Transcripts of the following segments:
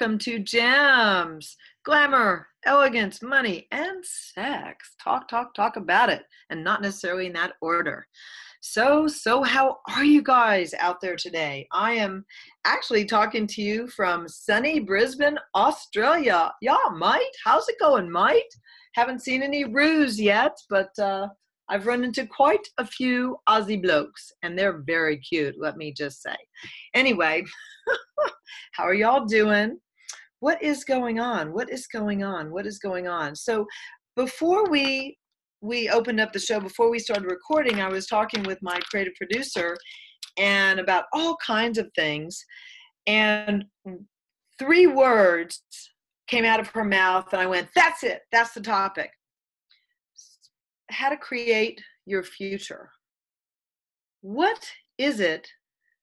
welcome to Gems. Glamour, elegance, money, and sex. Talk, talk, talk about it, and not necessarily in that order. So, so how are you guys out there today? I am actually talking to you from sunny Brisbane, Australia. Yeah, mate, how's it going, mate? Haven't seen any roos yet, but uh, I've run into quite a few Aussie blokes, and they're very cute, let me just say. Anyway, how are y'all doing? What is going on? What is going on? What is going on? So, before we we opened up the show, before we started recording, I was talking with my creative producer and about all kinds of things, and three words came out of her mouth, and I went, "That's it. That's the topic." how to create your future. What is it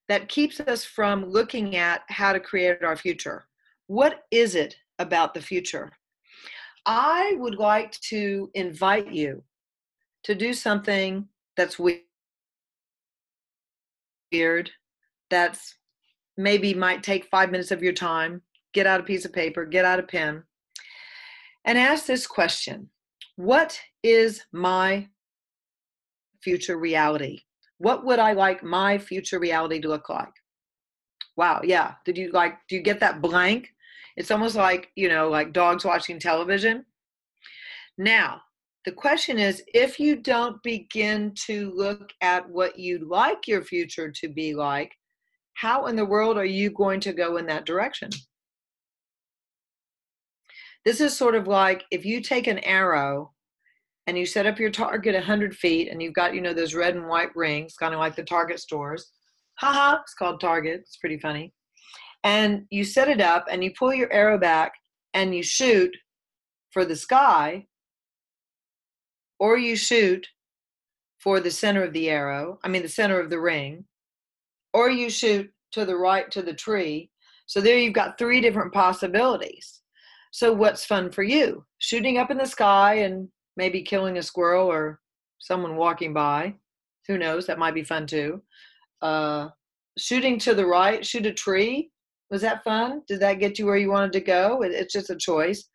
that keeps us from looking at how to create our future? What is it about the future? I would like to invite you to do something that's weird, that's maybe might take five minutes of your time. Get out a piece of paper, get out a pen, and ask this question what is my future reality? What would I like my future reality to look like? Wow, yeah. Did you like, do you get that blank? It's almost like, you know, like dogs watching television. Now, the question is if you don't begin to look at what you'd like your future to be like, how in the world are you going to go in that direction? This is sort of like if you take an arrow and you set up your target 100 feet and you've got, you know, those red and white rings, kind of like the Target stores. Haha, it's called Target. It's pretty funny. And you set it up and you pull your arrow back and you shoot for the sky or you shoot for the center of the arrow, I mean, the center of the ring, or you shoot to the right to the tree. So there you've got three different possibilities. So what's fun for you? Shooting up in the sky and maybe killing a squirrel or someone walking by. Who knows? That might be fun too. Uh, shooting to the right, shoot a tree. Was that fun? Did that get you where you wanted to go? It's just a choice.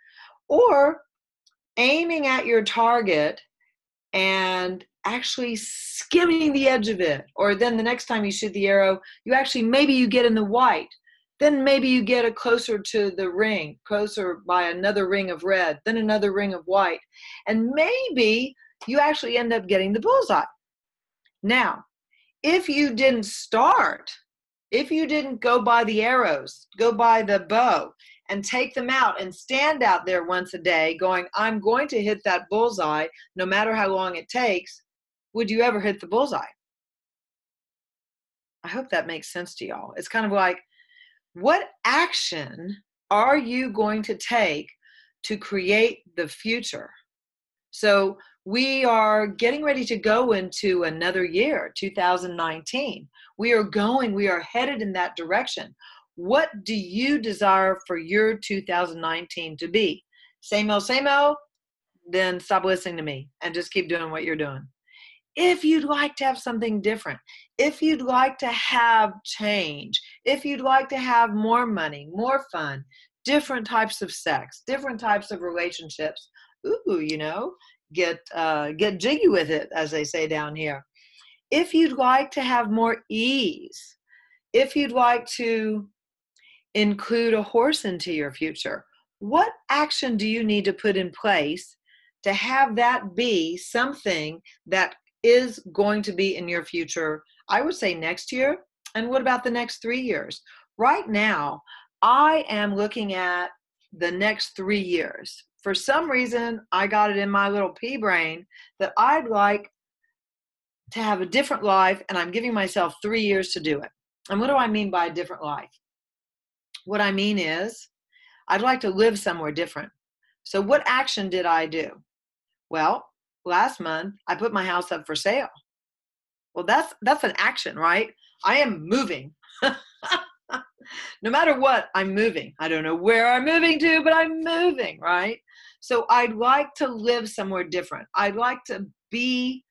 Or aiming at your target and actually skimming the edge of it. Or then the next time you shoot the arrow, you actually maybe you get in the white then maybe you get it closer to the ring, closer by another ring of red, then another ring of white. And maybe you actually end up getting the bullseye. Now, if you didn't start, if you didn't go by the arrows, go by the bow, and take them out and stand out there once a day going, I'm going to hit that bullseye no matter how long it takes, would you ever hit the bullseye? I hope that makes sense to y'all. It's kind of like what action are you going to take to create the future? So we are getting ready to go into another year, 2019. We are going, we are headed in that direction. What do you desire for your 2019 to be? Same old, same old? Then stop listening to me and just keep doing what you're doing. If you'd like to have something different, if you'd like to have change, if you'd like to have more money, more fun, different types of sex, different types of relationships, ooh, you know, get uh, get jiggy with it, as they say down here. If you'd like to have more ease, if you'd like to include a horse into your future, what action do you need to put in place to have that be something that is going to be in your future I would say next year. And what about the next three years? Right now, I am looking at the next three years. For some reason, I got it in my little pea brain that I'd like to have a different life, and I'm giving myself three years to do it. And what do I mean by a different life? What I mean is, I'd like to live somewhere different. So, what action did I do? Well, last month, I put my house up for sale. Well, that's that's an action, right? I am moving. no matter what, I'm moving. I don't know where I'm moving to, but I'm moving, right? So I'd like to live somewhere different. I'd like to be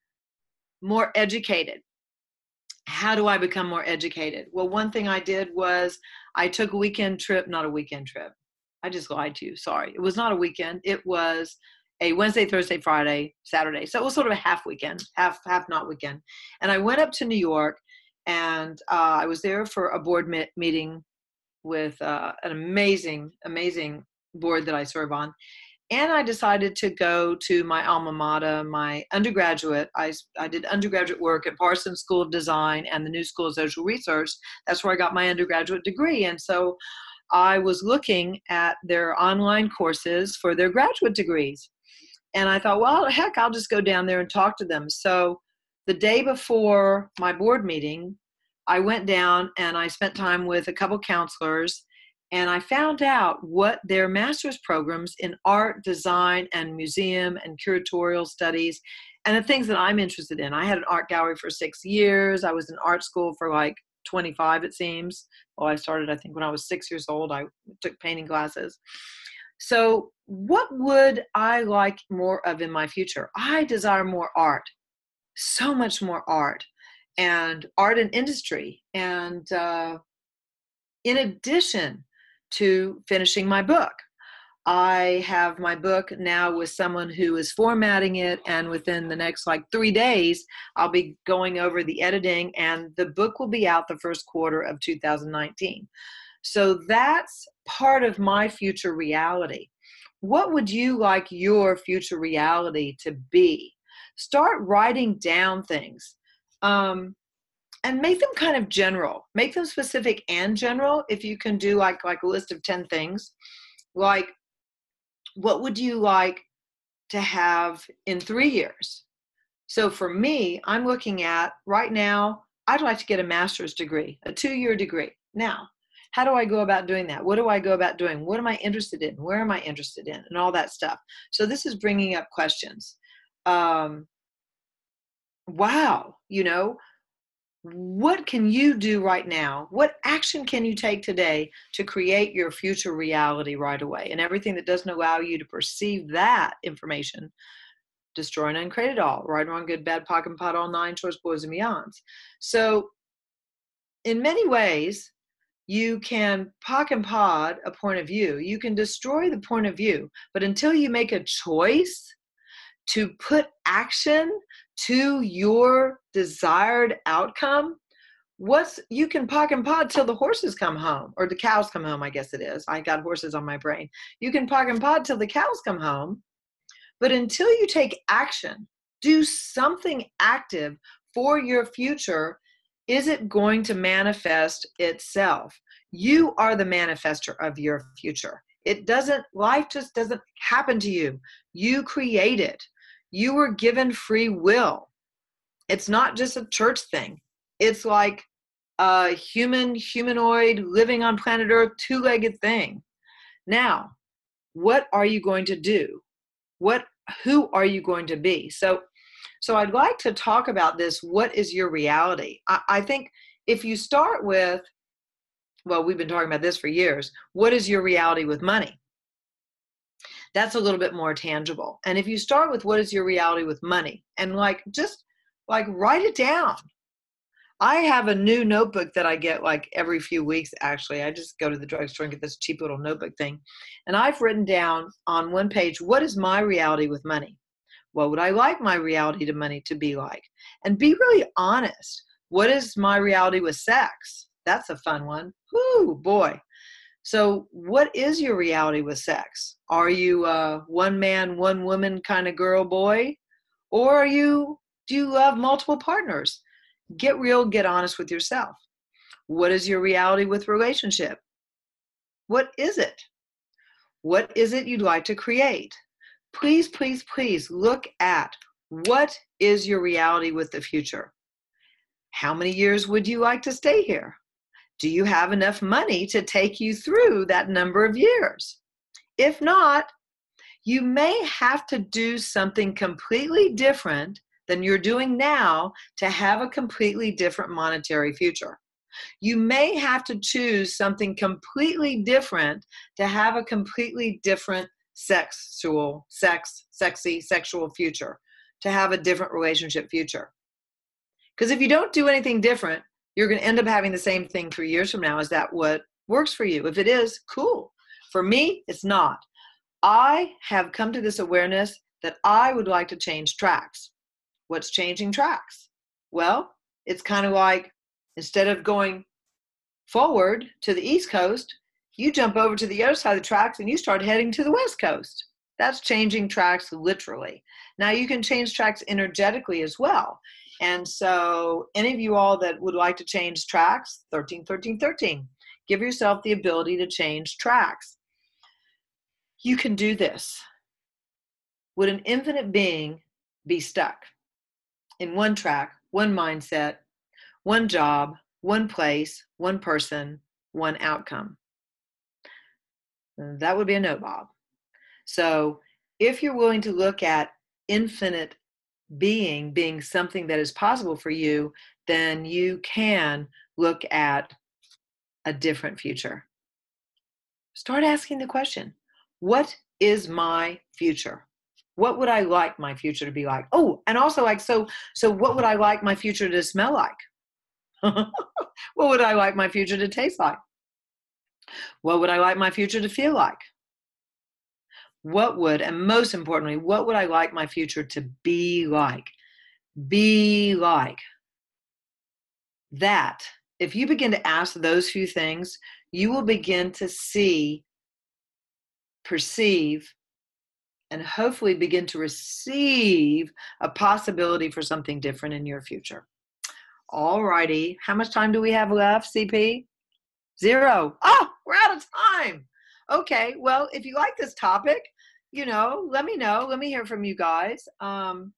more educated. How do I become more educated? Well, one thing I did was I took a weekend trip, not a weekend trip. I just lied to you. Sorry. It was not a weekend. It was a Wednesday, Thursday, Friday, Saturday. So it was sort of a half weekend, half half not weekend. And I went up to New York, and uh, I was there for a board me- meeting with uh, an amazing, amazing board that I serve on. And I decided to go to my alma mater, my undergraduate. I, I did undergraduate work at Parsons School of Design and the New School of Social Research. That's where I got my undergraduate degree. And so I was looking at their online courses for their graduate degrees. And I thought, well, heck, I'll just go down there and talk to them. So the day before my board meeting, I went down and I spent time with a couple counselors and I found out what their master's programs in art, design, and museum and curatorial studies and the things that I'm interested in. I had an art gallery for six years. I was in art school for like 25, it seems. Well, I started, I think, when I was six years old. I took painting classes. So, what would I like more of in my future? I desire more art, so much more art, and art and industry. And uh, in addition to finishing my book, I have my book now with someone who is formatting it, and within the next like three days, I'll be going over the editing, and the book will be out the first quarter of 2019. So that's part of my future reality. What would you like your future reality to be? Start writing down things. Um, and make them kind of general make them specific and general if you can do like like a list of 10 things like what would you like to have in three years? So for me, I'm looking at right now, I'd like to get a master's degree, a two year degree. Now, how do I go about doing that? What do I go about doing? What am I interested in? Where am I interested in? And all that stuff. So this is bringing up questions. Um, wow, you know, what can you do right now? What action can you take today to create your future reality right away? And everything that doesn't allow you to perceive that information, destroy and uncreate it all, right, wrong, good, bad, POC and POD, all nine, shorts, boys, and beyonds. So, in many ways, you can POC and POD a point of view. You can destroy the point of view, but until you make a choice to put action to your desired outcome, what's you can POC and POD till the horses come home or the cows come home, I guess it is. I got horses on my brain. You can POC and POD till the cows come home. But until you take action, do something active for your future, is it going to manifest itself? You are the manifester of your future. It doesn't, life just doesn't happen to you. You create it. You were given free will. It's not just a church thing. It's like a human, humanoid, living on planet Earth, two legged thing. Now, what are you going to do? What, who are you going to be? So, so I'd like to talk about this. What is your reality? I, I think if you start with, well, we've been talking about this for years. What is your reality with money? That's a little bit more tangible. And if you start with what is your reality with money and like just like write it down. I have a new notebook that I get like every few weeks actually. I just go to the drugstore and get this cheap little notebook thing. And I've written down on one page what is my reality with money? What would I like my reality to money to be like? And be really honest. What is my reality with sex? That's a fun one. Whoo, boy. So, what is your reality with sex? Are you a one man, one woman kind of girl, boy? Or are you, do you love multiple partners? Get real, get honest with yourself. What is your reality with relationship? What is it? What is it you'd like to create? Please, please, please look at what is your reality with the future? How many years would you like to stay here? Do you have enough money to take you through that number of years? If not, you may have to do something completely different than you're doing now to have a completely different monetary future. You may have to choose something completely different to have a completely different sexual, sex, sexy, sexual future, to have a different relationship future. Because if you don't do anything different, you're going to end up having the same thing three years from now. Is that what works for you? If it is, cool. For me, it's not. I have come to this awareness that I would like to change tracks. What's changing tracks? Well, it's kind of like instead of going forward to the East Coast, you jump over to the other side of the tracks and you start heading to the West Coast. That's changing tracks literally. Now you can change tracks energetically as well. And so, any of you all that would like to change tracks, 13, 13, 13, give yourself the ability to change tracks. You can do this. Would an infinite being be stuck in one track, one mindset, one job, one place, one person, one outcome? That would be a no, Bob. So, if you're willing to look at infinite being being something that is possible for you, then you can look at a different future. Start asking the question What is my future? What would I like my future to be like? Oh, and also like so so what would I like my future to smell like? what would I like my future to taste like? What would I like my future to feel like? What would, and most importantly, what would I like my future to be like? Be like. That, if you begin to ask those few things, you will begin to see, perceive, and hopefully begin to receive a possibility for something different in your future. All righty. How much time do we have left, CP? Zero. Oh, we're out of time. Okay. Well, if you like this topic, you know, let me know. Let me hear from you guys. Um,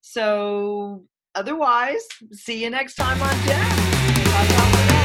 so otherwise, see you next time on Gems.